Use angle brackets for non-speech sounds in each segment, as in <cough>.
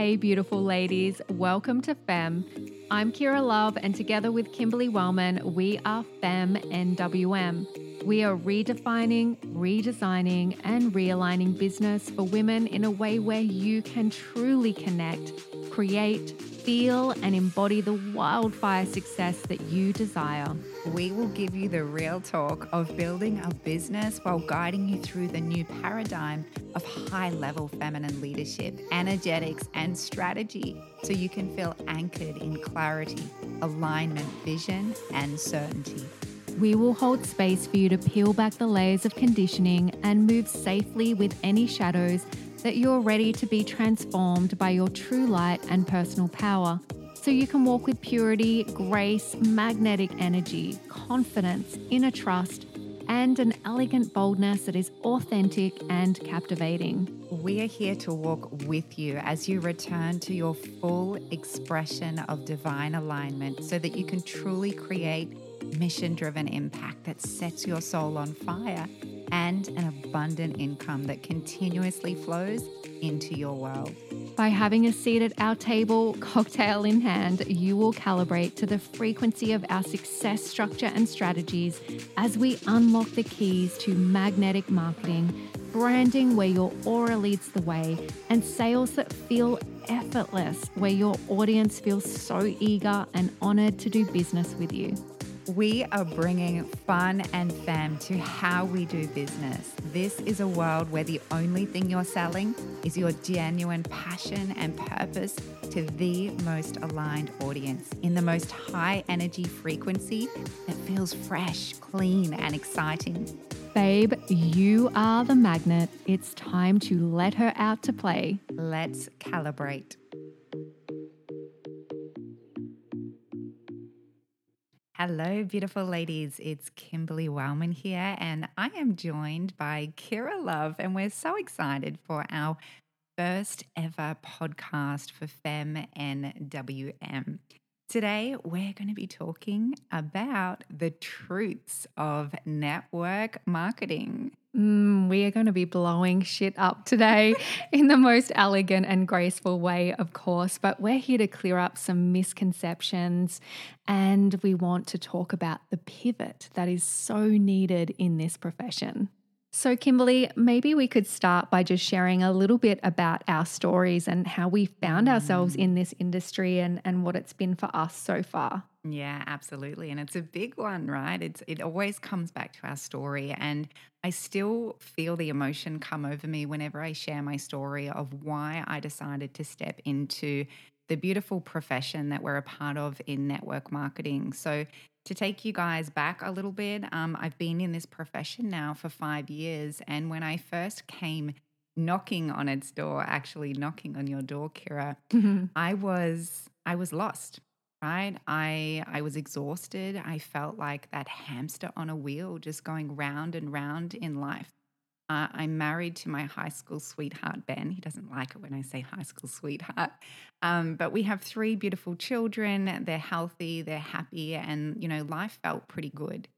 Hey, beautiful ladies, welcome to FEMME. I'm Kira Love, and together with Kimberly Wellman, we are FEMME NWM. We are redefining, redesigning, and realigning business for women in a way where you can truly connect, create, feel, and embody the wildfire success that you desire. We will give you the real talk of building a business while guiding you through the new paradigm of high level feminine leadership, energetics, and strategy so you can feel anchored in clarity, alignment, vision, and certainty. We will hold space for you to peel back the layers of conditioning and move safely with any shadows that you're ready to be transformed by your true light and personal power. So you can walk with purity, grace, magnetic energy, confidence, inner trust, and an elegant boldness that is authentic and captivating. We are here to walk with you as you return to your full expression of divine alignment so that you can truly create mission driven impact that sets your soul on fire and an abundant income that continuously flows into your world. By having a seat at our table, <laughs> cocktail in hand, you will calibrate to the frequency of our success structure and strategies as we unlock the keys to magnetic marketing, branding where your aura leads the way, and sales that feel effortless, where your audience feels so eager and honored to do business with you. We are bringing fun and fam to how we do business. This is a world where the only thing you're selling is your genuine passion and purpose to the most aligned audience in the most high energy frequency that feels fresh, clean, and exciting. Babe, you are the magnet. It's time to let her out to play. Let's calibrate. Hello, beautiful ladies. It's Kimberly Wellman here, and I am joined by Kira Love, and we're so excited for our first ever podcast for Femme NWM. Today, we're going to be talking about the truths of network marketing. Mm, we are going to be blowing shit up today <laughs> in the most elegant and graceful way, of course, but we're here to clear up some misconceptions and we want to talk about the pivot that is so needed in this profession. So, Kimberly, maybe we could start by just sharing a little bit about our stories and how we found ourselves in this industry and, and what it's been for us so far. Yeah, absolutely. And it's a big one, right? It's it always comes back to our story. And I still feel the emotion come over me whenever I share my story of why I decided to step into the beautiful profession that we're a part of in network marketing. So to take you guys back a little bit, um, I've been in this profession now for five years. And when I first came knocking on its door, actually knocking on your door, Kira, I was I was lost. Right. I I was exhausted. I felt like that hamster on a wheel just going round and round in life. Uh, I'm married to my high school sweetheart, Ben. He doesn't like it when I say high school sweetheart. Um, but we have three beautiful children. They're healthy, they're happy, and, you know, life felt pretty good.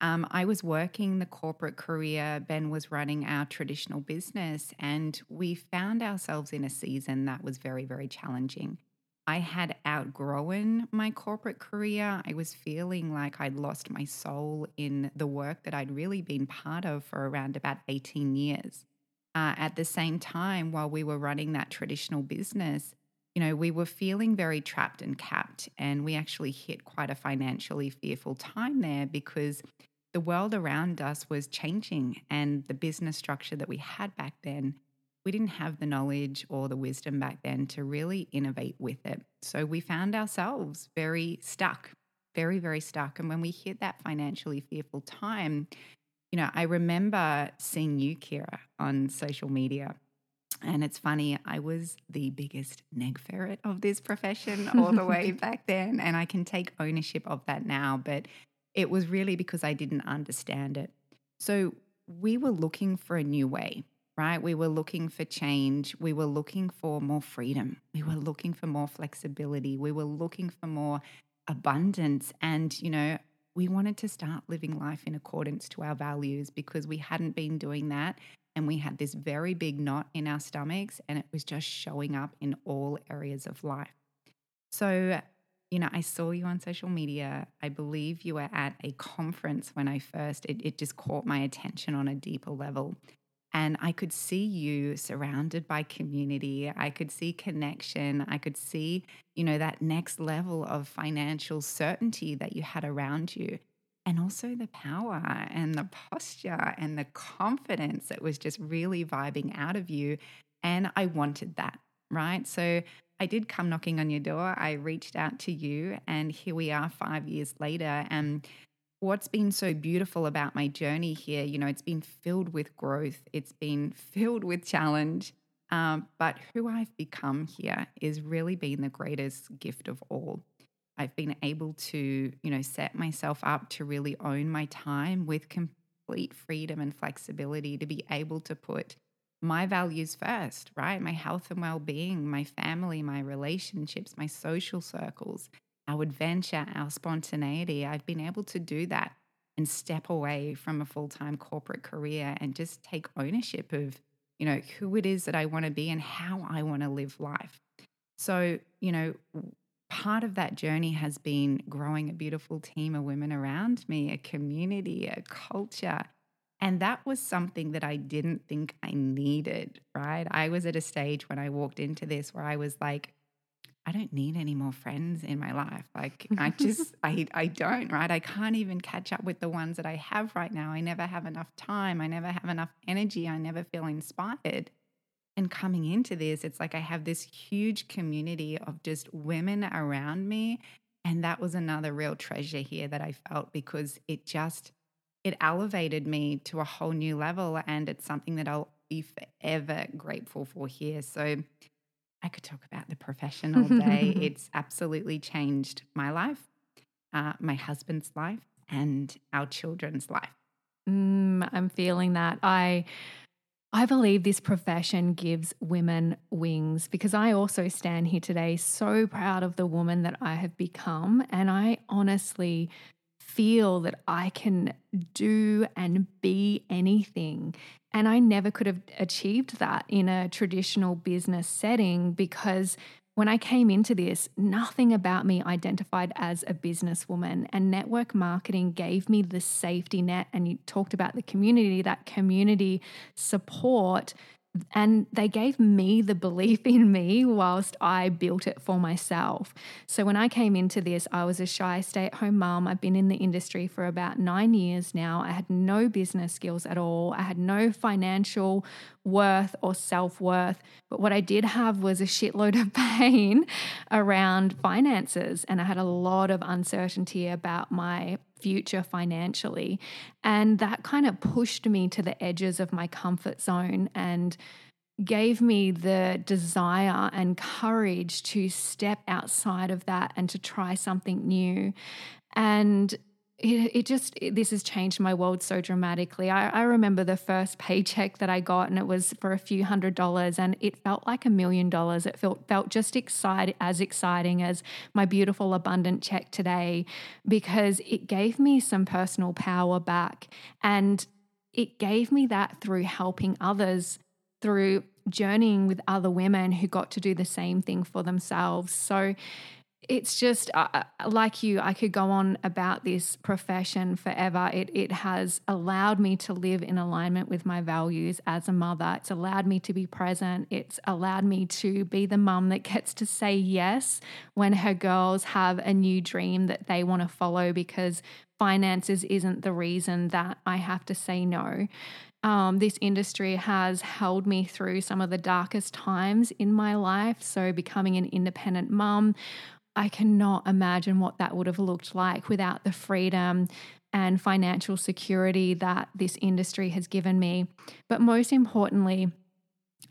Um, I was working the corporate career. Ben was running our traditional business, and we found ourselves in a season that was very, very challenging. I had outgrown my corporate career. I was feeling like I'd lost my soul in the work that I'd really been part of for around about 18 years. Uh, at the same time, while we were running that traditional business, you know, we were feeling very trapped and capped. And we actually hit quite a financially fearful time there because the world around us was changing and the business structure that we had back then we didn't have the knowledge or the wisdom back then to really innovate with it. So we found ourselves very stuck, very, very stuck. And when we hit that financially fearful time, you know, I remember seeing you, Kira, on social media. And it's funny, I was the biggest neg ferret of this profession all the way <laughs> back then. And I can take ownership of that now. But it was really because I didn't understand it. So we were looking for a new way right? We were looking for change. We were looking for more freedom. We were looking for more flexibility. We were looking for more abundance. And, you know, we wanted to start living life in accordance to our values because we hadn't been doing that and we had this very big knot in our stomachs, and it was just showing up in all areas of life. So, you know, I saw you on social media. I believe you were at a conference when I first, it, it just caught my attention on a deeper level. And I could see you surrounded by community. I could see connection. I could see, you know, that next level of financial certainty that you had around you. And also the power and the posture and the confidence that was just really vibing out of you. And I wanted that, right? So I did come knocking on your door. I reached out to you, and here we are five years later. And what's been so beautiful about my journey here, you know, it's been filled with growth, it's been <laughs> filled with challenge. Um, but who I've become here is really been the greatest gift of all. I've been able to, you know, set myself up to really own my time with complete freedom and flexibility to be able to put my values first, right? My health and well being, my family, my relationships, my social circles, our adventure, our spontaneity. I've been able to do that and step away from a full time corporate career and just take ownership of, you know, who it is that I want to be and how I want to live life. So, you know, part of that journey has been growing a beautiful team of women around me, a community, a culture. And that was something that I didn't think I needed, right? I was at a stage when I walked into this where I was like, I don't need any more friends in my life. Like I <laughs> just I I don't, right? I can't even catch up with the ones that I have right now. I never have enough time. I never have enough energy. I never feel inspired. And coming into this, it's like I have this huge community of just women around me. And that was another real treasure here that I felt because it just it elevated me to a whole new level and it's something that I'll be forever grateful for here. So I could talk about the profession all day. <laughs> it's absolutely changed my life, uh, my husband's life, and our children's life. Mm, I'm feeling that. I I believe this profession gives women wings because I also stand here today so proud of the woman that I have become. And I honestly feel that I can do and be anything. And I never could have achieved that in a traditional business setting because when I came into this, nothing about me identified as a businesswoman. And network marketing gave me the safety net. And you talked about the community, that community support and they gave me the belief in me whilst I built it for myself. So when I came into this, I was a shy stay at home mom. I've been in the industry for about nine years now. I had no business skills at all, I had no financial worth or self worth. But what I did have was a shitload of <laughs> pain around finances. And I had a lot of uncertainty about my future financially. And that kind of pushed me to the edges of my comfort zone and gave me the desire and courage to step outside of that and to try something new. And it, it just it, this has changed my world so dramatically. I, I remember the first paycheck that I got, and it was for a few hundred dollars, and it felt like a million dollars. It felt felt just excited as exciting as my beautiful abundant check today, because it gave me some personal power back, and it gave me that through helping others, through journeying with other women who got to do the same thing for themselves. So it's just uh, uh, like you i could go on about this profession forever. It it has allowed me to live in alignment with my values as a mother. It's allowed me to be present. It's allowed me to be the mum that gets to say yes when her girls have a new dream that they want to follow because finances isn't the reason that i have to say no. Um, this industry has held me through some of the darkest times in my life. So, becoming an independent mum, I cannot imagine what that would have looked like without the freedom and financial security that this industry has given me. But most importantly,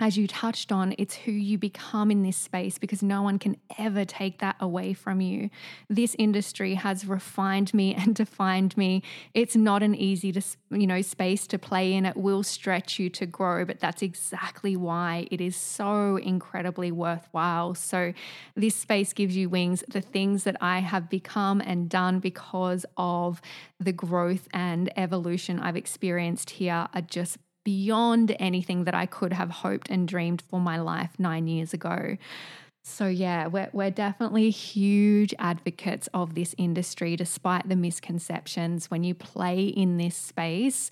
as you touched on, it's who you become in this space because no one can ever take that away from you. This industry has refined me <laughs> and defined me. It's not an easy to, you know, space to play in. It will stretch you to grow, but that's exactly why it is so incredibly worthwhile. So this space gives you wings. The things that I have become and done because of the growth and evolution I've experienced here are just beyond anything that I could have hoped and dreamed for my life nine years ago. So, yeah, we're, we're definitely huge advocates of this industry, despite the misconceptions. When you play in this space,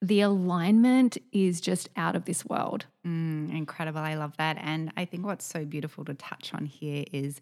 the alignment is just out of this world. Mm, incredible. I love that. And I think what's so beautiful to touch on here is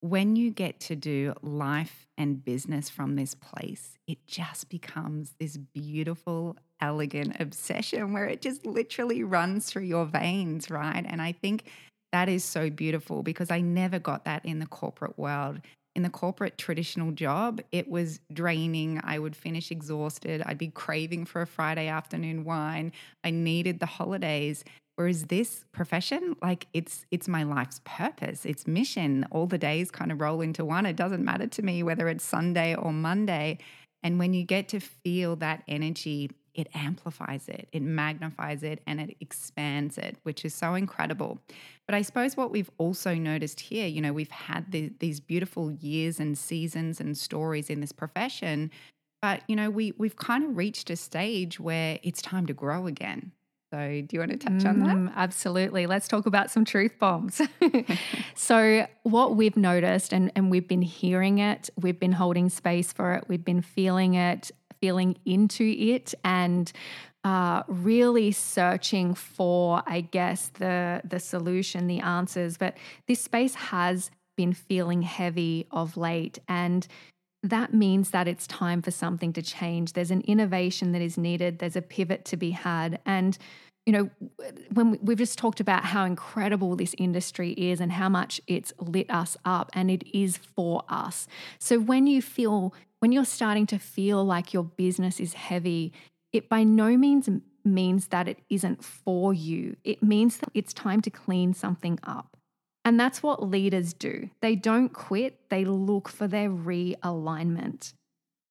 when you get to do life and business from this place, it just becomes this beautiful, elegant obsession where it just literally runs through your veins, right? And I think that is so beautiful because I never got that in the corporate world. In the corporate traditional job, it was draining. I would finish exhausted. I'd be craving for a Friday afternoon wine. I needed the holidays. Whereas this profession, like it's it's my life's purpose, it's mission. All the days kind of roll into one. It doesn't matter to me whether it's Sunday or Monday. And when you get to feel that energy, it amplifies it, it magnifies it, and it expands it, which is so incredible. But I suppose what we've also noticed here, you know, we've had the, these beautiful years and seasons and stories in this profession, but you know, we we've kind of reached a stage where it's time to grow again. So, do you want to touch on that? Mm, absolutely. Let's talk about some truth bombs. <laughs> so, what we've noticed, and, and we've been hearing it, we've been holding space for it, we've been feeling it, feeling into it, and uh, really searching for, I guess, the the solution, the answers. But this space has been feeling heavy of late, and that means that it's time for something to change. There's an innovation that is needed, there's a pivot to be had. And, you know, when we've just talked about how incredible this industry is and how much it's lit us up, and it is for us. So when you feel, when you're starting to feel like your business is heavy, it by no means means that it isn't for you. It means that it's time to clean something up. And that's what leaders do. They don't quit, they look for their realignment.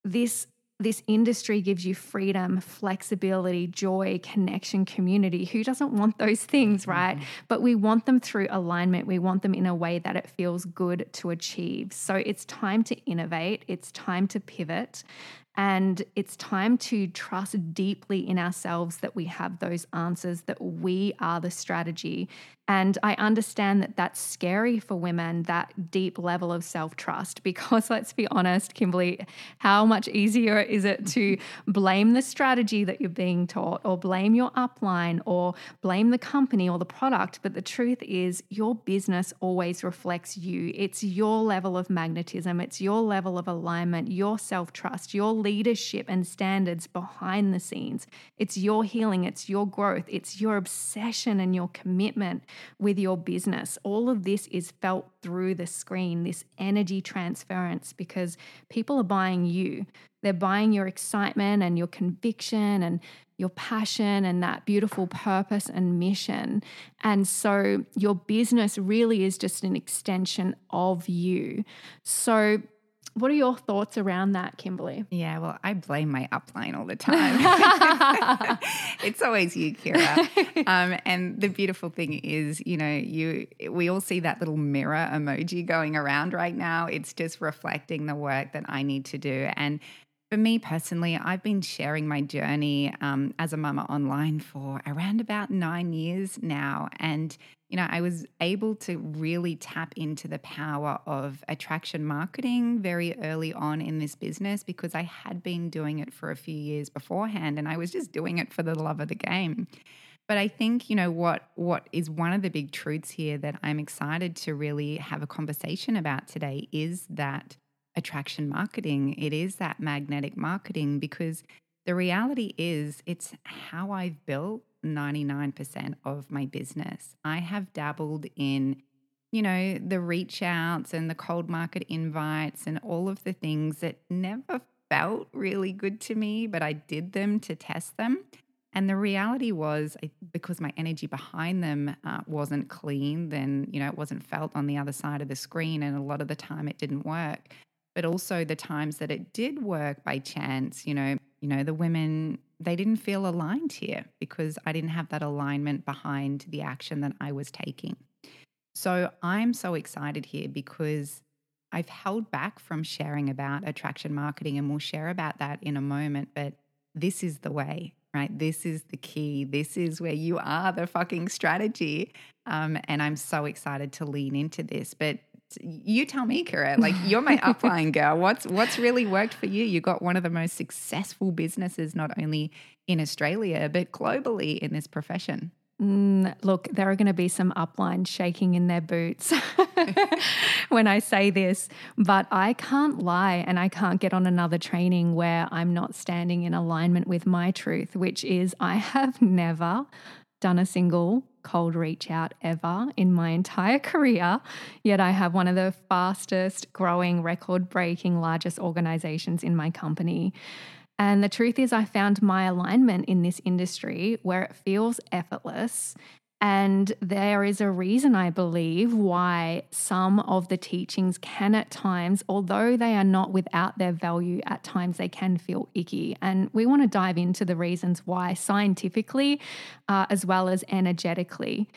This this industry gives you freedom, flexibility, joy, connection, community. Who doesn't want those things, right? Mm-hmm. But we want them through alignment. We want them in a way that it feels good to achieve. So it's time to innovate, it's time to pivot, and it's time to trust deeply in ourselves that we have those answers, that we are the strategy. And I understand that that's scary for women, that deep level of self trust, <laughs> because let's be honest, Kimberly, how much easier is it to <laughs> blame the strategy that you're being taught, or blame your upline, or blame the company or the product? But the truth is, your business always reflects you. It's your level of magnetism, it's your level of alignment, your self trust, your leadership and standards behind the scenes. It's your healing, it's your growth, it's your obsession and your commitment with your business. All of this is felt through the screen, this energy transference, because people are buying you. They're buying your excitement and your conviction and your passion and that beautiful purpose and mission. And so your business really is just an extension of you. So what are your thoughts around that, Kimberly? Yeah, well, I blame my upline all the time. <laughs> it's always you, Kira. <laughs> Um, and the beautiful thing is, you know, you we all see that little mirror emoji going around right now. It's just reflecting the work that I need to do. And for me personally, I've been sharing my journey um, as a mama online for around about nine years now. And, you know, I was able to really tap into the power of attraction marketing very early on in this business because I had been doing it for a few years beforehand and I was just doing it for the love of the game. But I think, you know, what what is one of the big truths here that I'm excited to really have a conversation about today is that attraction marketing. It is that magnetic marketing because the reality is it's how I've built 99% of my business. I have dabbled in, you know, the reach outs and the cold market invites and all of the things that never felt really good to me, but I did them to test them. And the reality was, because my energy behind them uh, wasn't clean, then, you know, it wasn't felt on the other side of the screen. And a lot of the time it didn't work but also the times that it did work by chance, you know, you know, the women they didn't feel aligned here because I didn't have that alignment behind the action that I was taking. So I'm so excited here because I've held back from sharing about attraction marketing and we'll share about that in a moment, but this is the way. right? This is the key. This is where you are the fucking strategy. Um, and I'm so excited to lean into this. But you tell me, Kira, like you're my upline girl. What's what's really worked for you? You got one of the most successful businesses, not only in Australia, but globally in this profession. Mm, look, there are going to be some uplines shaking in their boots <laughs> when I say this, but I can't lie and I can't get on another training where I'm not standing in alignment with my truth, which is I have never done a single cold reach out ever in my entire <laughs> career, yet I have one of the fastest growing, record breaking, largest organizations in my company. And the truth is, I found my alignment in this industry where it feels effortless. And there is a reason, I believe, why some of the teachings can at times, although they are not without their value, at times they can feel icky. And we want to dive into the reasons why scientifically uh, as well as energetically.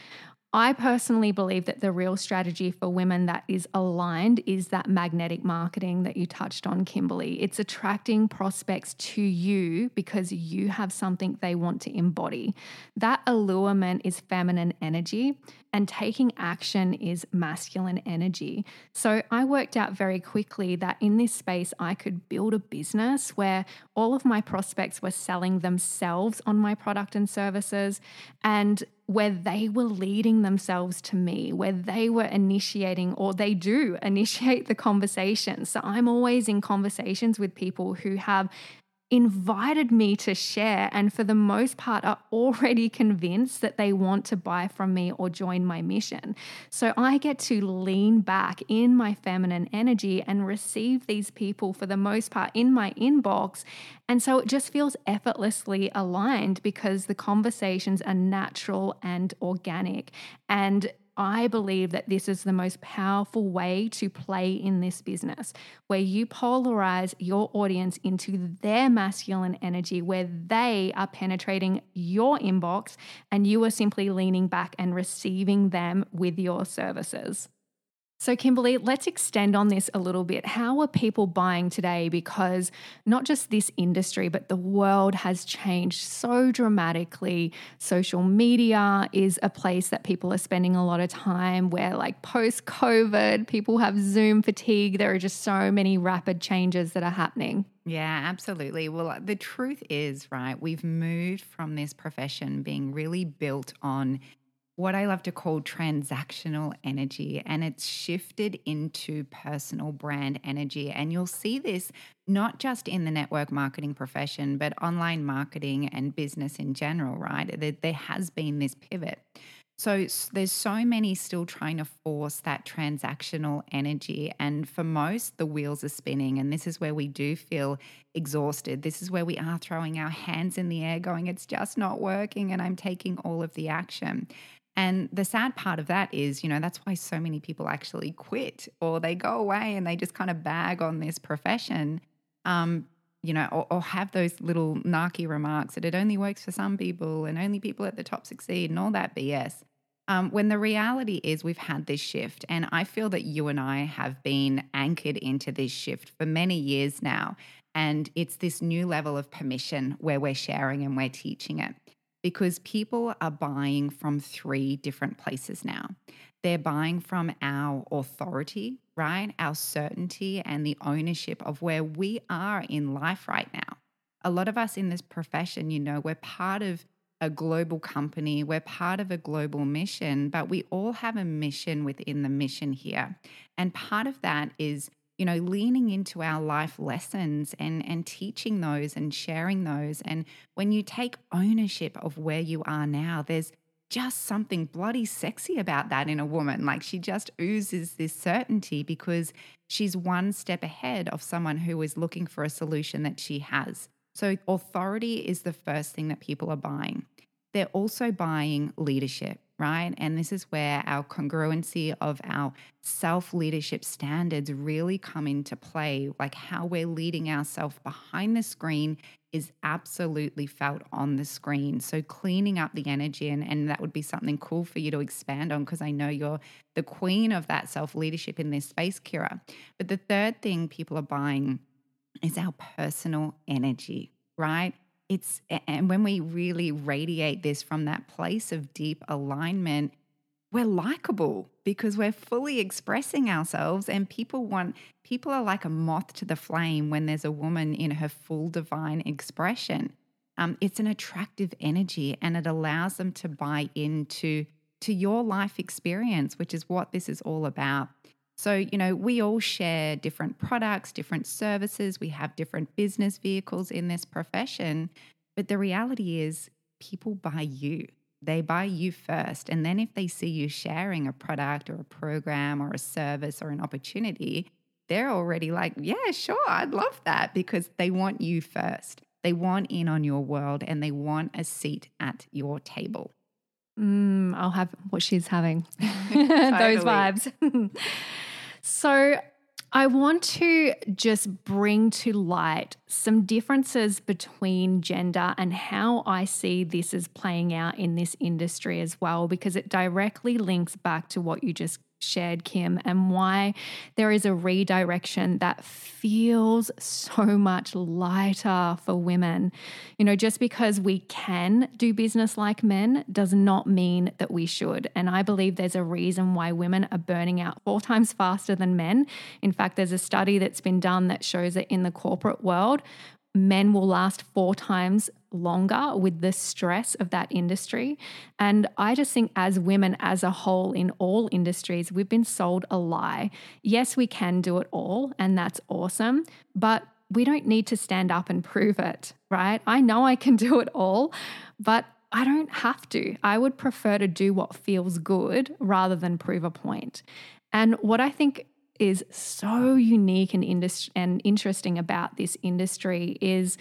I personally believe that the real strategy for women that is aligned is that magnetic marketing that you touched on, Kimberly. It's attracting prospects to you because you have something they want to embody. That allurement is feminine energy, and taking action is masculine energy. So I worked out very quickly that in this space, I could build a business where all of my prospects were selling themselves on my product and services. And where they were leading themselves to me, where they were initiating or they do initiate the conversation. So I'm always in conversations with people who have invited me to share and for the most part are already convinced that they want to buy from me or join my mission. So I get to lean back in my feminine energy and receive these people for the most part in my inbox. And so it just feels effortlessly aligned because the conversations are natural and organic. And I believe that this is the most powerful way to play in this business, where you polarize your audience into their masculine energy, where they are penetrating your inbox and you are simply leaning back and receiving them with your services. So, Kimberly, let's extend on this a little bit. How are people buying today? Because not just this industry, but the world has changed so dramatically. Social media is a place that people are spending a lot of time where, like, post COVID, people have Zoom fatigue. There are just so many rapid changes that are happening. Yeah, absolutely. Well, uh, the truth is, right, we've moved from this profession being really built on what I love to call transactional energy, and it's shifted into personal brand energy. And you'll see this not just in the network marketing profession, but online marketing and business in general, right? There has been this pivot. So there's so many still trying to force that transactional energy. And for most, the wheels are spinning. And this is where we do feel exhausted. This is where we are throwing our hands in the air, going, it's just not working. And I'm taking all of the action. And the sad part of that is, you know, that's why so many people actually quit or they go away and they just kind of bag on this profession, um, you know, or, or have those little narky remarks that it only works for some people and only people at the top succeed and all that BS. Um, when the reality is we've had this shift, and I feel that you and I have been anchored into this shift for many years now. And it's this new level of permission where we're sharing and we're teaching it because people are buying from three different places now. They're buying from our authority, right? Our certainty and the ownership of where we are in life right now. A lot of us in this profession, you know, we're part of a global company, we're part of a global mission, but we all have a mission within the mission here. And part of that is you know, leaning into our life lessons and, and teaching those and sharing those. And when you take ownership of where you are now, there's just something bloody sexy about that in a woman. Like she just oozes this certainty because she's one step ahead of someone who is looking for a solution that she has. So, authority is the first thing that people are buying. They're also buying leadership right? And this is where our congruency of our self leadership standards really come into play. Like how we're leading ourselves behind the screen is absolutely felt on the screen. So cleaning up the energy, and, and that would be something cool for you to expand on because I know you're the queen of that self leadership in this space, Kira. But the third thing people are buying is our personal energy, right? It's and when we really radiate this from that place of deep alignment, we're likable because we're fully expressing ourselves and people want people are like a moth to the flame when there's a woman in her full divine expression. Um, it's an attractive energy and it allows them to buy into to your life experience which is what this is all about so you know we all share different products different services we have different business vehicles in this profession but the reality is people buy you they buy you first. And then if they see you sharing a product or a program or a service or an opportunity, they're already like, yeah, sure, I'd love that because they want you first. They want in on your world and they want a seat at your table. Mm, I'll have what she's having. <laughs> <laughs> Those vibes. <laughs> so I want to just bring to light some differences between gender and how I see this as playing out in this industry as well, because it directly links back to what you just shared, Kim, and why there is a redirection that feels so much lighter for women. You know, just because we can do business like men does not mean that we should. And I believe there's a reason why women are burning out four times faster than men. In fact, there's a study that's been done that shows that in the corporate world, men will last four times longer with the stress of that industry. And I just think, as women as a whole in all industries, we've been sold a lie. Yes, we can do it all, and that's awesome, but we don't need to stand up and prove it, right? I know I can <laughs> do it all, but I don't have to. I would prefer to do what feels good rather than prove a point. And what I think is so unique and, indus- and interesting about this industry is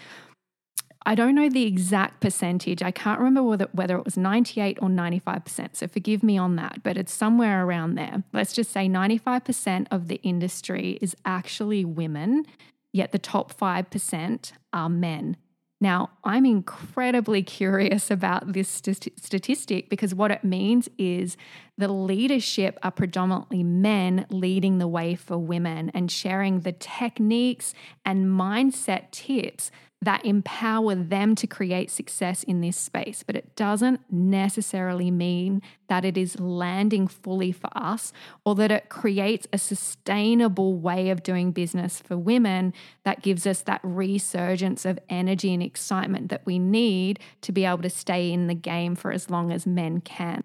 I don't know the exact percentage. I can't remember whether, whether it was 98 or 95%. So forgive me on that, but it's somewhere around there. Let's just say 95% of the industry is actually women, yet the top 5% are men. Now, I'm incredibly <laughs> curious about this st- statistic because what it means is the leadership are predominantly men leading the way for women and sharing the techniques and mindset tips that empower them to create success in this space. But it doesn't necessarily mean that it is landing fully for us or that it creates a sustainable way of doing business for women that gives us that resurgence of energy and excitement that we need to be able to stay in the game for as long as men can.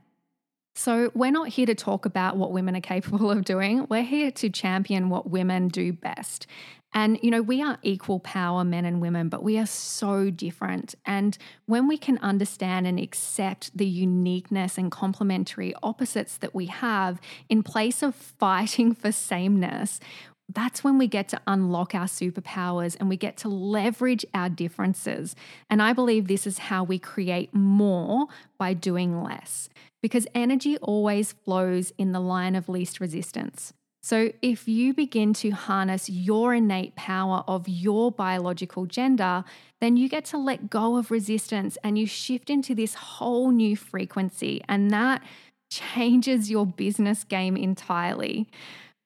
So, we're not here to talk about what women are capable of doing. We're here to champion what women do best. And, you know, we are equal power, men and women, but we are so different. And when we can understand and accept the uniqueness and complementary opposites that we have in place of fighting for sameness, that's when we get to unlock our superpowers and we get to leverage our differences. And I believe this is how we create more by doing less, because energy always flows in the line of least resistance. So, if you begin to harness your innate power of your biological gender, then you get to let go of resistance and you shift into this whole new frequency. And that changes your business game entirely.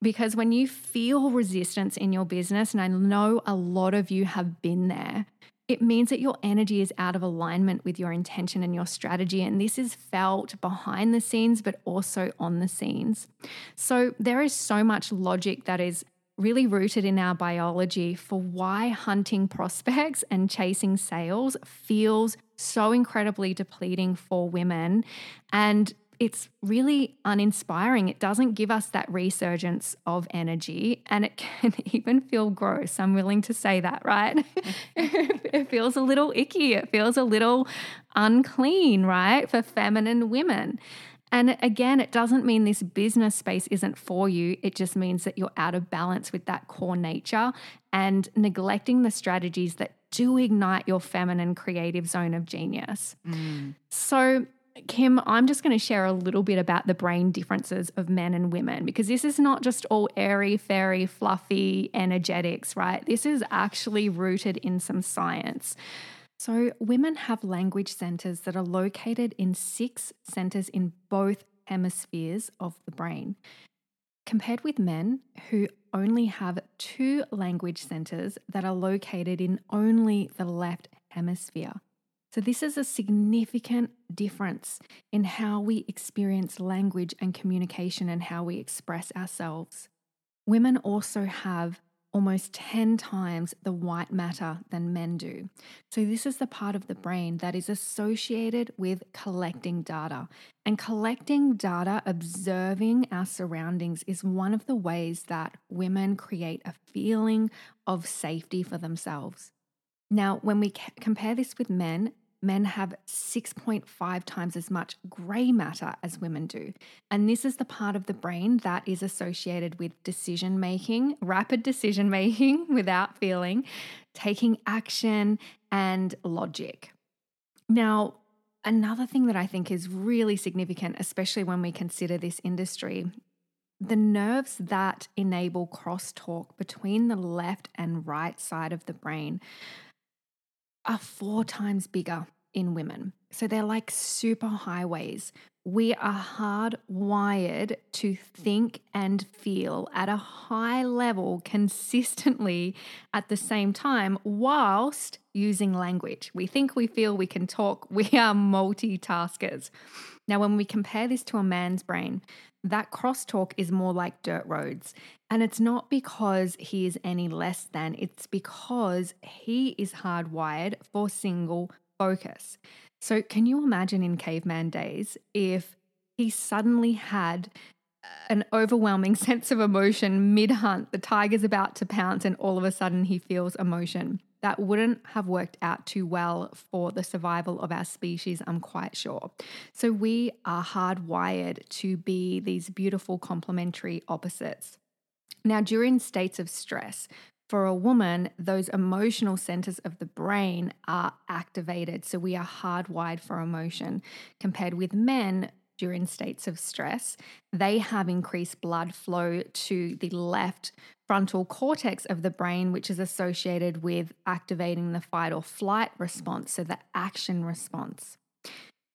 Because when you feel resistance in your business, and I know a lot of you have been there, it means that your energy is out of alignment with your intention and your strategy. And this is felt behind the scenes, but also on the scenes. So there is so much logic that is really rooted in our biology for why hunting prospects and chasing sales feels so incredibly depleting for women. And it's really uninspiring. It doesn't give us that resurgence of energy and it <laughs> can even feel gross. I'm willing to say that, right? <laughs> it feels a little icky. It feels a little unclean, right? For feminine women. And again, it doesn't mean this business space isn't for you. It just means that you're out of balance with that core nature and neglecting the strategies that do ignite your feminine creative zone of genius. Mm. So, Kim, I'm just going to share a little bit about the brain differences of men and women because this is not just all airy, fairy, fluffy energetics, right? This is actually rooted in some science. So, women have language centers that are located in six centers in both hemispheres of the brain, compared with men who only have two language centers that are located in only the left hemisphere So, this is a significant difference in how we experience language and communication and how we express ourselves. Women also have almost 10 times the white matter than men do. So, this is the part of the brain that is associated with collecting data. And collecting data, observing our surroundings, is one of the ways that women create a feeling of safety for themselves. Now, when we compare this with men, men have 6.5 times as much grey matter as women do. And this is the part of the brain that is associated with decision making, rapid decision making <laughs> without feeling, taking action, and logic. Now, another thing that I think is really significant, especially when we consider this industry, the nerves that enable crosstalk between the left and right side of the brain are four times bigger in women. So they're like super highways. We are hardwired to think and feel at a high level consistently at the same time, whilst using language. We think, we feel, we can talk. <laughs> We are multitaskers. Now, when we compare this to a man's brain, that crosstalk is more like dirt roads. And it's not because he is any less than, it's because he is hardwired for single focus. So, can you imagine in caveman days if he suddenly had uh, an overwhelming <laughs> sense of emotion mid hunt? The tiger's about to pounce, and all of a sudden he feels emotion. That wouldn't have worked out too well for the survival of our species, I'm quite sure. So, we are hardwired to be these beautiful complementary opposites. Now, during states of stress, for a woman, those emotional centers of the brain are activated. So we are hardwired for emotion. Compared with men, during states of stress, they have increased blood flow to the left frontal cortex of the brain, which is associated with activating the fight or flight response, so the action response.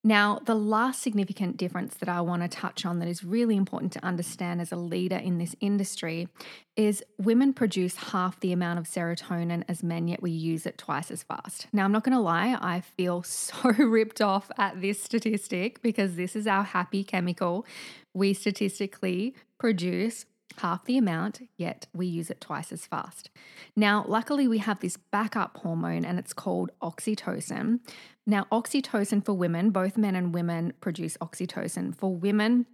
Now, the last significant difference that I want to touch on that is really important to understand as a leader in this industry is women produce half the amount of serotonin as men, yet we use it twice as fast. Now, I'm not going to lie, I feel <laughs> so ripped off at this statistic because this is our happy chemical. We statistically produce half the amount, yet we use it twice as fast. Now, luckily, we have this backup hormone and it's called oxytocin. Now, oxytocin for women, both men and women produce oxytocin. For women,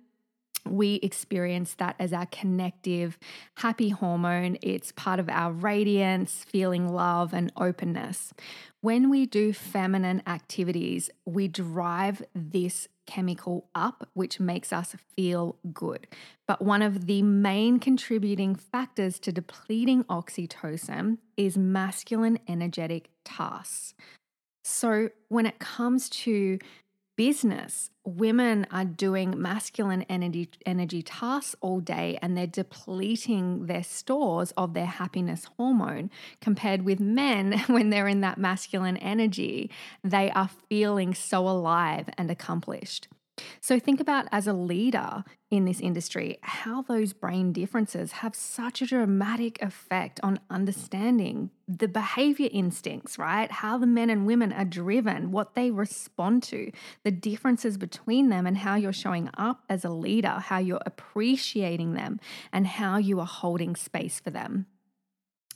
we experience that as our connective, happy hormone. It's part of our radiance, feeling love, and openness. When we do feminine activities, we drive this chemical up, which makes us feel good. But one of the main contributing factors to depleting oxytocin is masculine energetic tasks. So, when it comes to business, women are doing masculine energy, energy tasks all day and they're depleting their stores of their happiness hormone. Compared with men, <laughs> when they're in that masculine energy, they are feeling so alive and accomplished. So, think about as a leader in this industry how those brain differences have such a dramatic effect on understanding the behavior instincts, right? How the men and women are driven, what they respond to, the differences between them, and how you're showing up as a leader, how you're appreciating them, and how you are holding space for them.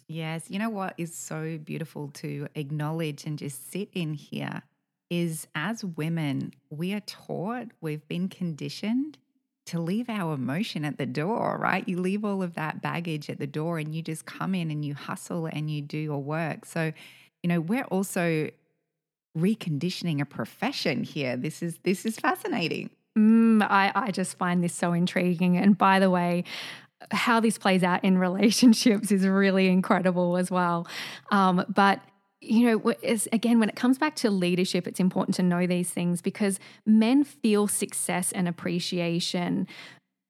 Yes. You know what is so beautiful to acknowledge and just sit in here is as women, we are taught, we've been conditioned to leave our emotion at the door, right? You leave all of that baggage at the door and you just come in and you hustle and you do your work. So, you know, we're also reconditioning a profession here. This is this is fascinating. Mm, I, I just find this so intriguing. And by the way, how this plays out in relationships is really incredible as well. Um, but you know, again, when it comes back to leadership, it's important to know these things because men feel success and appreciation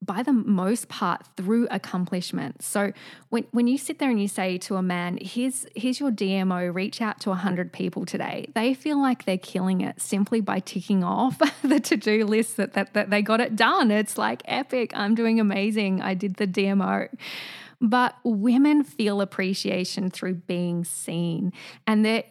by the most part through accomplishment. So when, when you sit there and you say to a man, here's, here's your DMO, reach out to 100 people today, they feel like they're killing it simply by ticking off <laughs> the to-do list that, that, that they got it done. It's like epic. I'm doing amazing. I did the DMO. But women feel appreciation through being seen. And that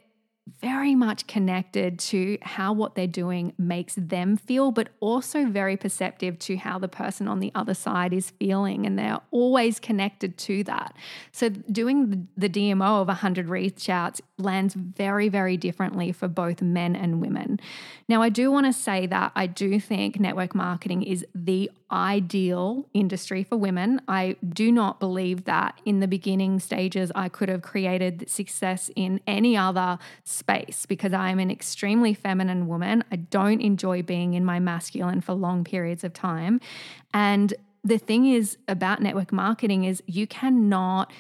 very much connected to how what they're doing makes them feel, but also very perceptive to how the person on the other side is feeling. And they're always connected to that. So, doing the DMO of 100 reach outs lands very, very differently for both men and women. Now, I do want to say that I do think network marketing is the ideal industry for women. I do not believe that in the beginning stages I could have created success in any other space because I am an extremely feminine woman. I don't enjoy being in my masculine for long periods of time. And the thing is about network marketing is you cannot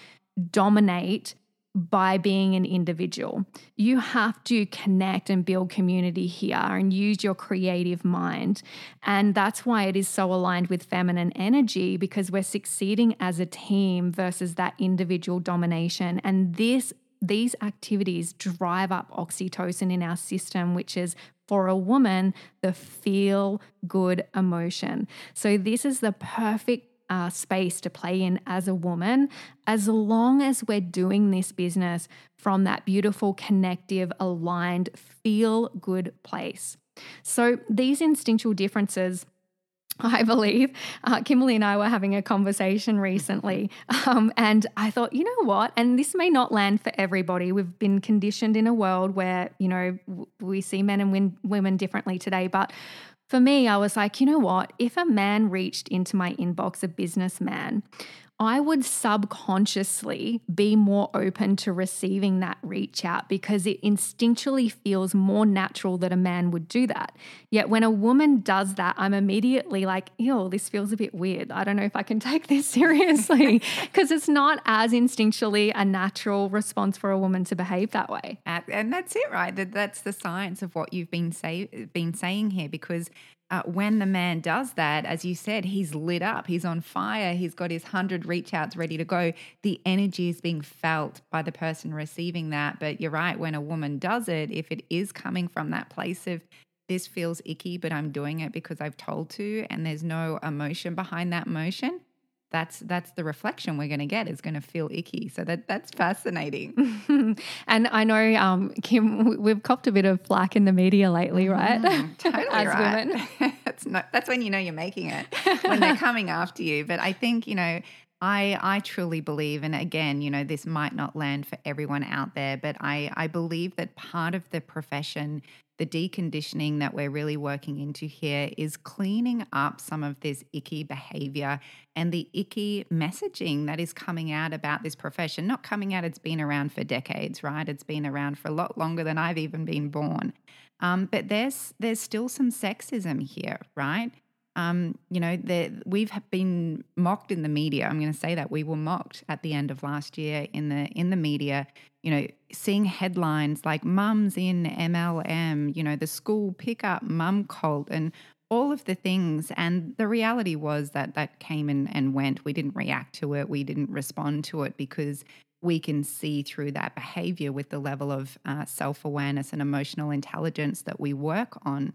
dominate by being an individual. You have to connect and build community here and use your creative mind. And that's why it is so aligned with feminine energy because we're succeeding as a team versus that individual domination. And this these activities drive up oxytocin in our system, which is for a woman, the feel good emotion. So, this is the perfect uh, space to play in as a woman, as long as we're doing this business from that beautiful, connective, aligned, feel good place. So, these instinctual differences. I believe uh, Kimberly and I were having a conversation recently, um, and I thought, you know what? And this may not land for everybody. We've been conditioned in a world where you know we see men and win- women differently today, but for me, I was like, you know what? If a man reached into my inbox, a businessman, I would subconsciously be more open to receiving that reach out because it instinctually feels more natural that a man would do that. Yet when a woman does that, I'm immediately like, ew, this feels a bit weird. I don't know if I can <laughs> take this seriously <laughs> because it's not as instinctually a natural response for a woman to behave that way. And that's it, right? That's the science of what you've been say been saying here because uh, when the man does that, as you said, he's lit up, he's on fire, he's got his 100 reach outs ready to go. The energy is being felt by the person receiving that. But you're right, when a woman does it, if it is coming from that place of, this feels icky, but I'm doing it because I've told to, and there's no emotion behind that motion, that's that's the reflection we're going to get is going to feel icky. So that that's fascinating. <laughs> and I know, um, Kim, we've copped a bit of flack in the media lately, right? Mm, totally <laughs> As right. women, <laughs> that's not that's when you know you're making it when they're coming after you. But I think you know. I, I truly believe, and again, you know, this might not land for everyone out there, but I, I believe that part of the profession the deconditioning that we're really working into here is cleaning up some of this icky behavior and the icky messaging that is coming out about this profession. Not coming out, it's been around for decades, right? It's been around for a lot longer than I've even been born. Um, but there's there's still some sexism here, right? Um, you know, we've been mocked in the media. I'm going to say that we were mocked at the end of last year in the in the media. You know, seeing headlines like "mums in MLM," you know, the school pickup mum cult, and all of the things. And the reality was that that came and, and went. We didn't react to it. We didn't respond to it because we can see through that behavior with the level of uh, self awareness and emotional intelligence that we work on.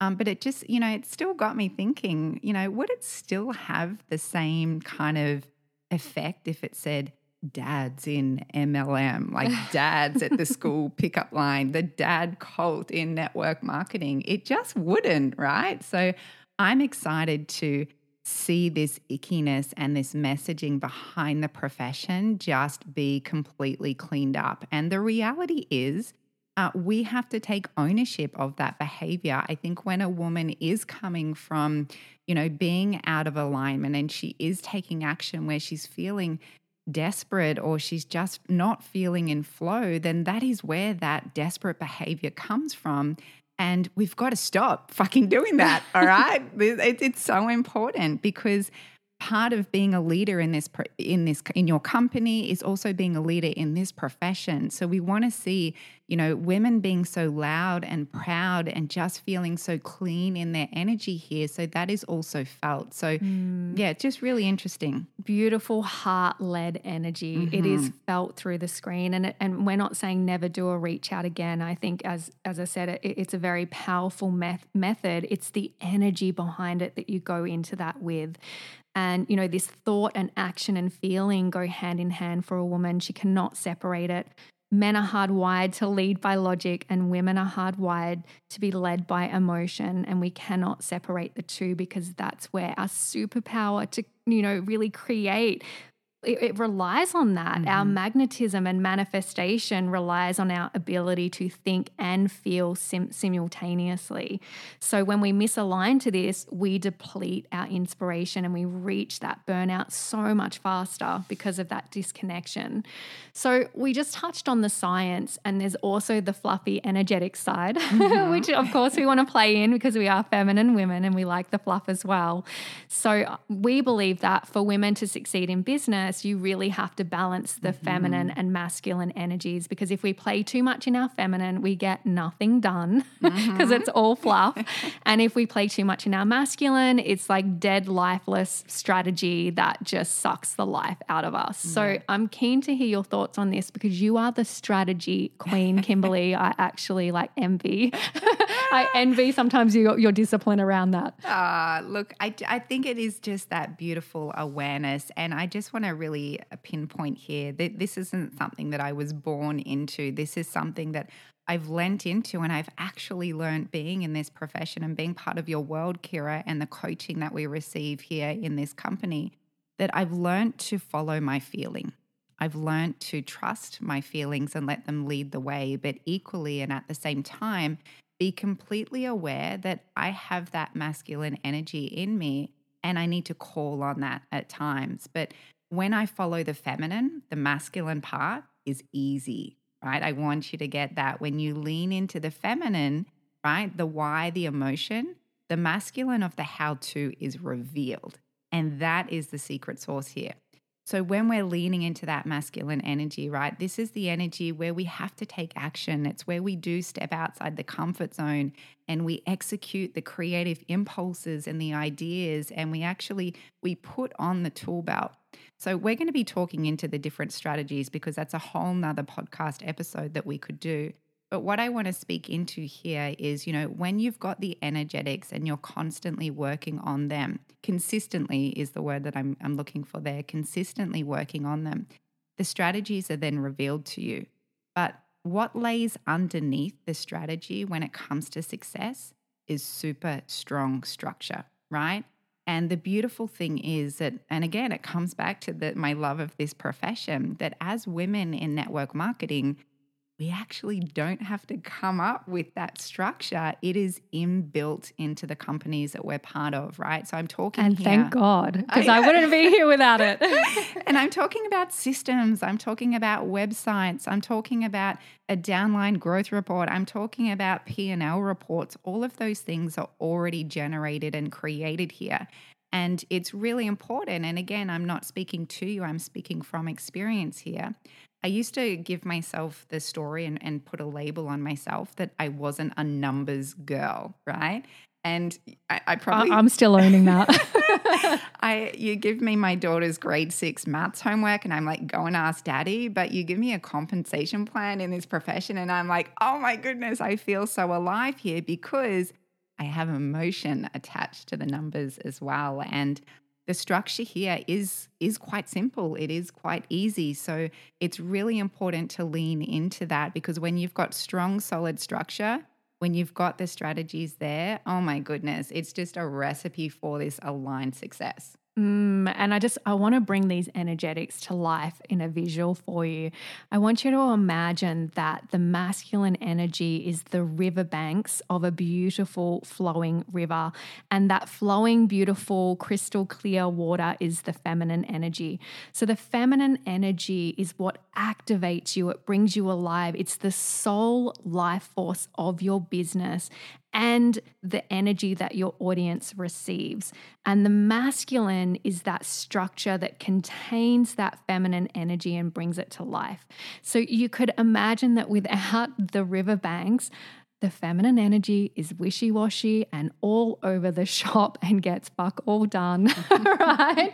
Um, but it just, you know, it still got me thinking, you know, would it still have the same kind of effect if it said dads in MLM, like <laughs> dads at the school pickup line, the dad cult in network marketing? It just wouldn't, right? So I'm excited to see this ickiness and this messaging behind the profession just be completely cleaned up. And the reality is, uh, we have to take ownership of that behavior. I think when a woman is coming from, you know, being out of alignment and she is taking action where she's feeling desperate or she's just not feeling in flow, then that is where that desperate behavior comes from. And we've got to stop fucking doing that. <laughs> All right. it's so important because part of being a leader in this in this in your company is also being a leader in this profession. So we want to see you know women being so loud and proud and just feeling so clean in their energy here. So that is also felt. So mm. yeah just really interesting. Beautiful heart-led energy. Mm-hmm. it is mm-hmm. felt through the screen. And and we're not saying never do a reach out again. I think as as i said it, it's a very powerful meth- method. It's the energy behind it that you go into that with and, you know, this thought and action and feeling go hand in hand for a woman. She cannot separate it. men are hardwired to lead by logic and women are hardwired to be led by emotion and we cannot separate the two because that's where our superpower to you know really create it, it relies on that. Mm-hmm. Our magnetism and manifestation relies on our ability to think and feel sim- simultaneously. So when we misalign to this, we deplete our inspiration and we reach that burnout so much faster because of that disconnection. So we just touched on the science, and there's also the fluffy, energetic side, <laughs> mm-hmm. which of course we want to play in because we are feminine women and we like the fluff as well. So we believe that for women to succeed in business, business, you really have to balance the mm-hmm. feminine and masculine energies because if we play too much in our feminine, we get nothing done <laughs> because mm-hmm. it's all fluff. and if we play too much in our masculine, it's like dead, lifeless strategy that just sucks the life out of us. Yeah. So I'm keen to hear your thoughts on this because you are the strategy queen, Kimberly. <laughs> I actually like envy. <laughs> I envy sometimes your, your discipline around that. Uh, look, I, I think it is just that beautiful awareness. And I just want to really a pinpoint here that this isn't something that I was born into. This is something that I've lent into and I've actually learned being in this profession and being part of your world, Kira, and the coaching that we receive here in this company, that I've learned to follow my feeling. I've learned to trust my feelings and let them lead the way, but equally and at the same time, be completely aware that I have that masculine energy in me and I need to call on that at times. But when I follow the feminine, the masculine part is easy, right? I want you to get that. When you lean into the feminine, right, the why, the emotion, the masculine of the how to is revealed. And that is the secret source here. So, when we're leaning into that masculine energy, right, this is the energy where we have to take action. It's where we do step outside the comfort zone and we execute the creative impulses and the ideas and we actually we put on the tool belt so we're going to be talking into the different strategies because that's a whole nother podcast episode that we could do. But what I want to speak into here is, you know, when you've got the energetics and you're constantly working on them, consistently is the word that I'm, I'm looking for there, consistently working on them, the strategies are then revealed to you. But what lays underneath the strategy when it comes to success is super strong structure, right? And the beautiful thing is that, and again, it comes back to the, my love of this profession, that as women in network marketing, we actually don't have to come up with that structure. It is inbuilt into the companies that we're part of, right? So I'm talking And here, thank God, because I, I, wouldn't be here without it. <laughs> and I'm talking about systems, I'm talking about websites, I'm talking about a downline growth report, I'm talking about P&L reports. All of those things are already generated and created here. And it's really important. And again, I'm not speaking to you, I'm speaking from experience here. I used to give myself the story and, and put a label on myself that I wasn't a numbers girl, right? And I, I probably I'm still owning that. <laughs> I you give me my daughter's grade six maths homework and I'm like, go and ask daddy. But you give me a compensation plan in this profession, and I'm like, oh my goodness, I feel so alive here because I have emotion attached to the numbers as well. And the structure here is is quite simple. It is quite easy. So it's really important to lean into that because when you've got strong solid structure when you've got the strategies there oh my goodness it's just a recipe for this aligned success Mm, and I just I want to bring these energetics to life in a visual for you. I want you to imagine that the masculine energy is the riverbanks of a beautiful flowing river, and that flowing, beautiful, crystal clear water is the feminine energy. So the feminine energy is what activates you, it brings you alive. It's the soul life force of your business and the energy that your audience receives. And the masculine is that structure that contains that feminine energy and brings it to life. So you could imagine that without the riverbanks, the feminine energy is wishy washy and all over the shop and gets fuck all done, <laughs> right?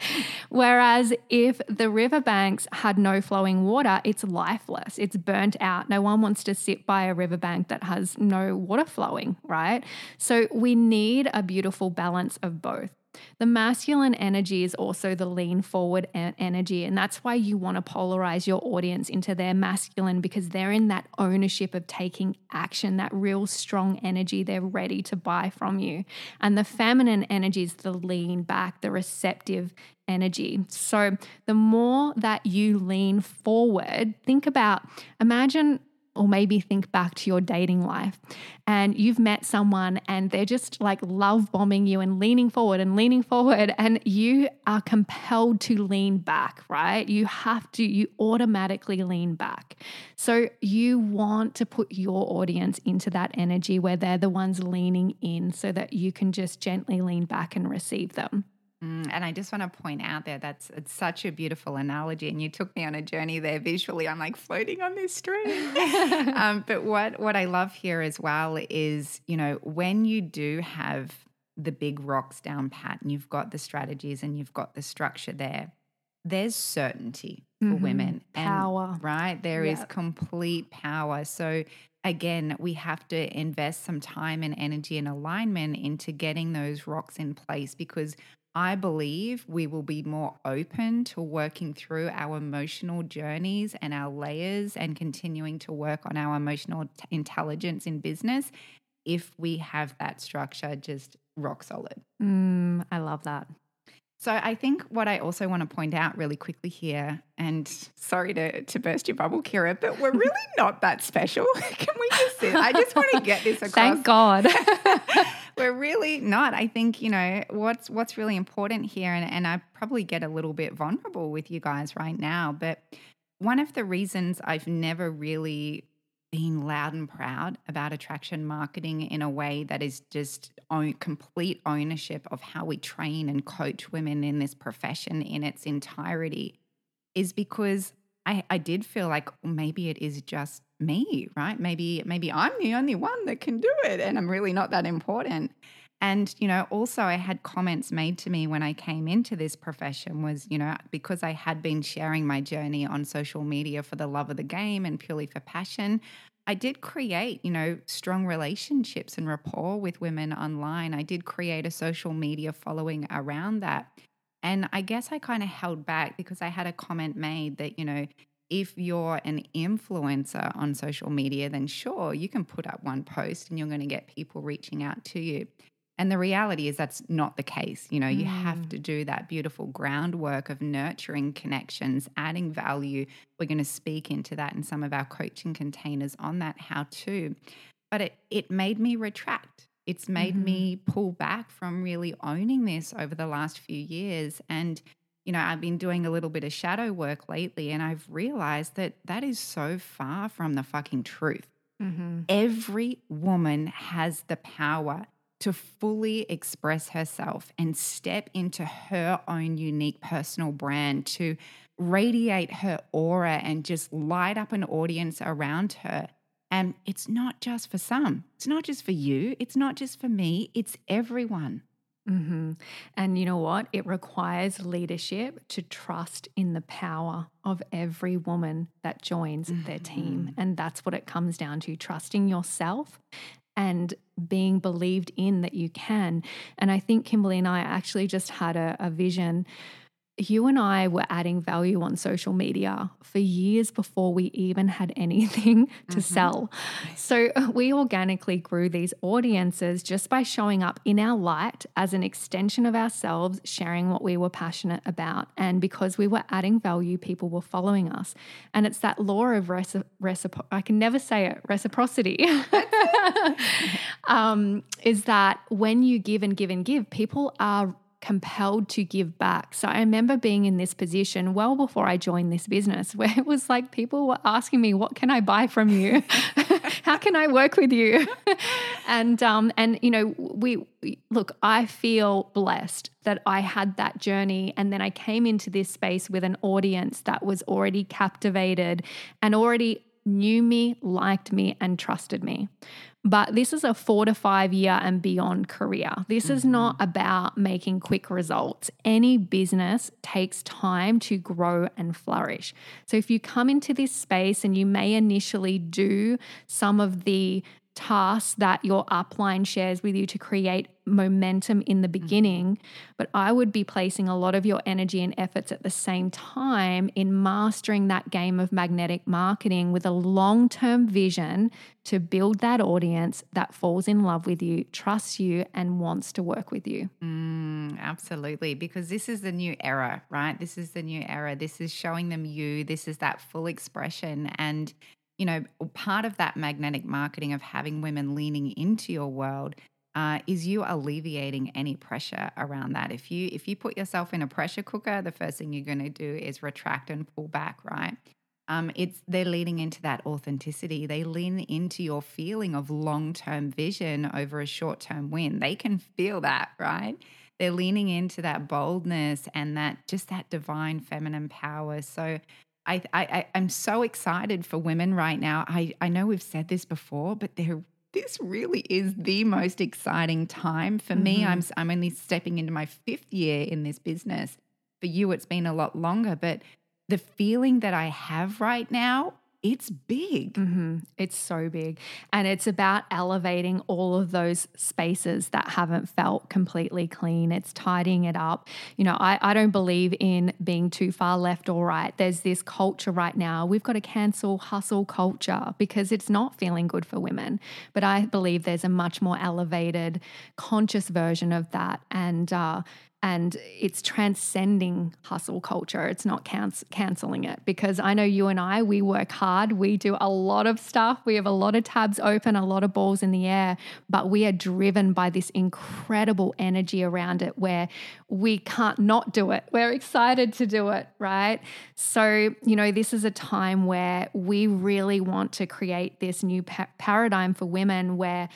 Whereas if the riverbanks had no flowing water, it's lifeless, it's burnt out. No one wants to sit by a riverbank that has no water flowing, right? So we need a beautiful balance of both. The masculine energy is also the lean forward energy. And that's why you want to polarize your audience into their masculine because they're in that ownership of taking action, that real strong energy. They're ready to buy from you. And the feminine energy is the lean back, the receptive energy. So the more that you lean forward, think about, imagine or maybe think back to your dating life and you've met someone and they're just like love bombing you and leaning forward and leaning forward and you are compelled to lean back, right? You have to, you automatically lean back. So you want to put your audience into that energy where they're the ones leaning in so that you can just gently lean back and receive them. Mm, and I just want to point out there that's it's such a beautiful analogy, and you took me on a journey there visually. I'm like floating on this stream. <laughs> um, but what what I love here as well is you know when you do have the big rocks down pat, and you've got the strategies and you've got the structure there. There's certainty for mm-hmm. women, power, and, right? There yep. is complete power. So again, we have to invest some time and energy and alignment into getting those rocks in place because I believe we will be more open to working through our emotional journeys and our layers and continuing to work on our emotional t- intelligence in business if we have that structure just rock solid. Mm, I love that. So I think what I also want to point out really quickly here, and sorry to, to burst your bubble, Kira, but we're <laughs> really not that special. <laughs> Can we just sit? I just want to get this across. Thank God. <laughs> we're really not. I think, you know, what's what's really important here, and, and I probably get a little bit vulnerable with you guys right now, but one of the reasons I've never really been loud and proud about attraction marketing in a way that is just own, complete ownership of how we train and coach women in this profession in its entirety is because I, I did feel like maybe it is just me, right? Maybe maybe I'm the only one that can do it and I'm really not that important. And, you know, also I had comments made to me when I came into this profession was, you know, because I had been sharing my journey on social media for the love of the game and purely for passion, I did create, you know, strong relationships and rapport with women online. I did create a social media following around that. And I guess I kind of held back because I had a comment made that, you know, if you're an influencer on social media, then sure, you can put up one post and you're going to get people reaching out to you. And the reality is that's not the case. You know, you mm. have to do that beautiful groundwork of nurturing connections, adding value. We're going to speak into that in some of our coaching containers on that how to. But it it made me retract. It's made mm-hmm. me pull back from really owning this over the last few years and you know, I've been doing a little bit of shadow work lately and I've realized that that is so far from the fucking truth. Mm-hmm. Every woman has the power to fully express herself and step into her own unique personal brand, to radiate her aura and just light up an audience around her. And it's not just for some, it's not just for you, it's not just for me, it's everyone. Mm-hmm. And you know what? It requires leadership to trust in the power of every woman that joins mm-hmm. their team. Mm-hmm. And that's what it comes down to trusting yourself and being believed in that you can. And I think Kimberly and I actually just had a, a vision you and I were adding value on social media for years before we even had anything <laughs> to mm-hmm. sell. So <laughs> we organically grew these audiences just by showing up in our light as an extension of ourselves, sharing what we were passionate about. And because we were adding value, people were following us. And it's that law of reciprocity. I can never say it, reciprocity. <laughs> um, is that when you give and give and give, people are compelled to give back. So I remember being in this position well before I joined this business where it was like people were asking me, What can I buy from you? <laughs> How can I work with you? <laughs> and um, and you know, we look, I feel blessed that I had that journey and then I came into this space with an audience that was already captivated and already knew me, liked me, and trusted me. But this is a four to five year and beyond career. This mm-hmm. is not about making quick results. Any business takes time to grow and flourish. So if you come into this space and you may initially do some of the tasks that your upline shares with you to create momentum in the beginning, but I would be placing a lot of your energy and efforts at the same time in mastering that game of magnetic marketing with a long term vision to build that audience that falls in love with you, trusts you, and wants to work with you. Mm, absolutely. Because this is the new era, right? This is the new era. This is showing them you. This is that full expression. And you know, part of that magnetic marketing of having women leaning into your world uh, is you alleviating any pressure around that. If you if you put yourself in a pressure cooker, the first thing you're going to do is retract and pull back, right? Um, it's they're leaning into that authenticity. They lean into your feeling of long term vision over a short term win. They can feel that, right? They're leaning into that boldness and that just that divine feminine power. So I, I, I'm so excited for women right now. I, I know we've said this before, but there, this really is the most exciting time for mm-hmm. me. I'm, I'm only stepping into my fifth year in this business. For you, it's been a lot longer, but the feeling that I have right now it's big. Mm-hmm. It's so big. And it's about elevating all of those spaces that haven't felt completely clean. It's tidying it up. You know, I, I don't believe in being too far left or right. There's this culture right now. We've got to cancel hustle culture because it's not feeling good for women. But I believe there's a much more elevated, conscious version of that. And, uh, and it's transcending hustle culture. It's not canceling it because I know you and I, we work hard. We do a lot of stuff. We have a lot of tabs open, a lot of balls in the air, but we are driven by this incredible energy around it where we can't not do it. We're excited to do it, right? So, you know, this is a time where we really want to create this new pa- paradigm for women where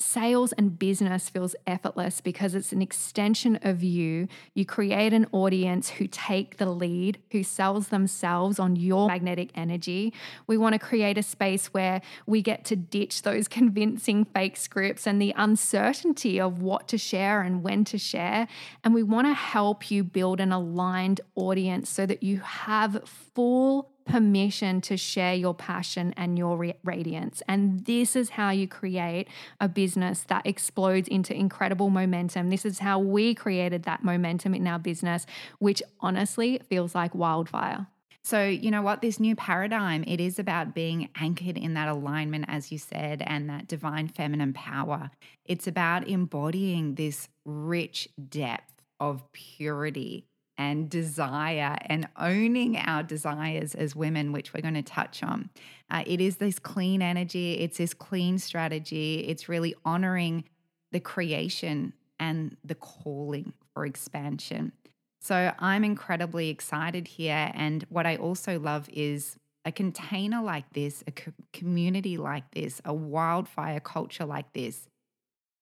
sales and business feels effortless because it's an extension of you. You create an audience who take the lead, who sells themselves on your magnetic energy. We want to create a space where we get to ditch those <laughs> convincing fake scripts and the uncertainty of what to share and when to share. And we want to help you build an aligned audience so that you have full permission to share your passion and your radiance. And this is how you create a business that explodes into incredible momentum. This is how we created that momentum in our business, which honestly feels like wildfire. So, you know what? This new paradigm, it is about being anchored in that alignment, as you said, and that divine feminine power. It's about embodying this rich depth of purity and desire and owning our desires as women, which we're going to touch on. Uh, it is this clean energy, it's this clean strategy, it's really honoring the creation and the calling for expansion. So I'm incredibly excited here. And what I also love is a container like this, a co- community like this, a wildfire culture like this.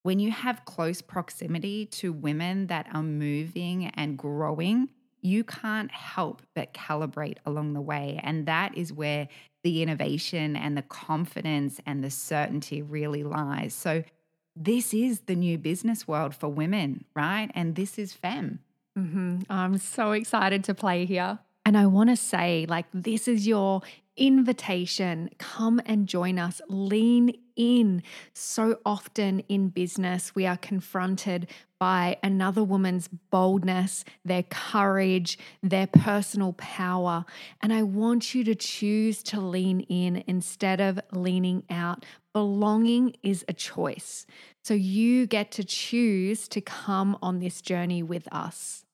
When you have close proximity to women that are moving and growing, you can't help but calibrate along the way. And that is where the innovation and the confidence and the certainty really lies. So, this is the new business world for women, right? And this is FEMME. Mm-hmm. I'm so excited to play here. And I want to say, like, this is your invitation. Come and join us. Lean in. So often in business, we are confronted by another woman's boldness, their courage, their personal power. And I want you to choose to lean in instead of leaning out. Belonging is a choice. So you get to choose to come on this journey with us.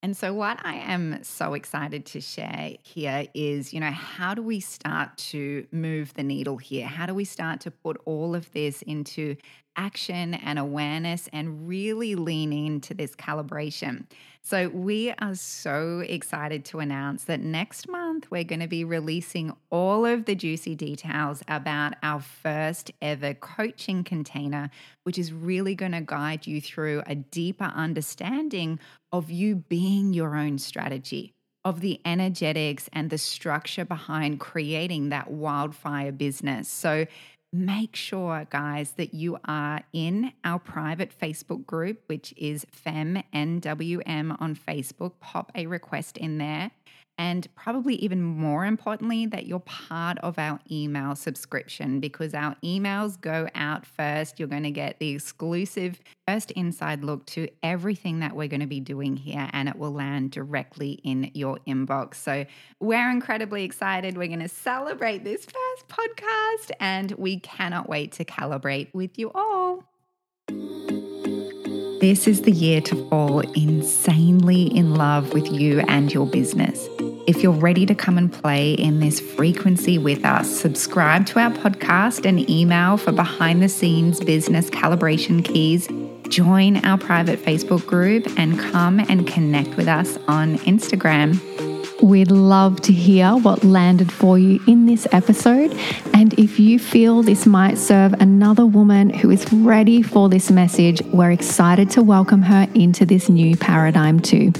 And so, what I am so excited to share here is, you know, how do we start to move the needle here? How do we start to put all of this into action and awareness and really lean into this calibration. So, we are so excited to announce that next month we're going to be releasing all of the juicy details about our first ever coaching container, which is really going to guide you through a deeper understanding of you being your own strategy of the energetics and the structure behind creating that wildfire business. So, make sure, guys, that you are in our private Facebook group, which is FemNWM on Facebook. Pop a request in there. And probably even more importantly, that you're part of our email subscription because our emails go out first. You're going to get the exclusive first inside look to everything that we're going to be doing here, and it will land directly in your inbox. So we're incredibly excited. We're going to celebrate this first podcast, and we cannot wait to calibrate with you all. This is the year to fall insanely in love with you and your business. If you're ready to come and play in this frequency with us, subscribe to our podcast and email for behind the scenes business calibration keys. Join our private Facebook group and come and connect with us on Instagram. We'd love to hear what landed for you in this episode. And if you feel this might serve another woman who is ready for this message, we're excited to welcome her into this new paradigm too.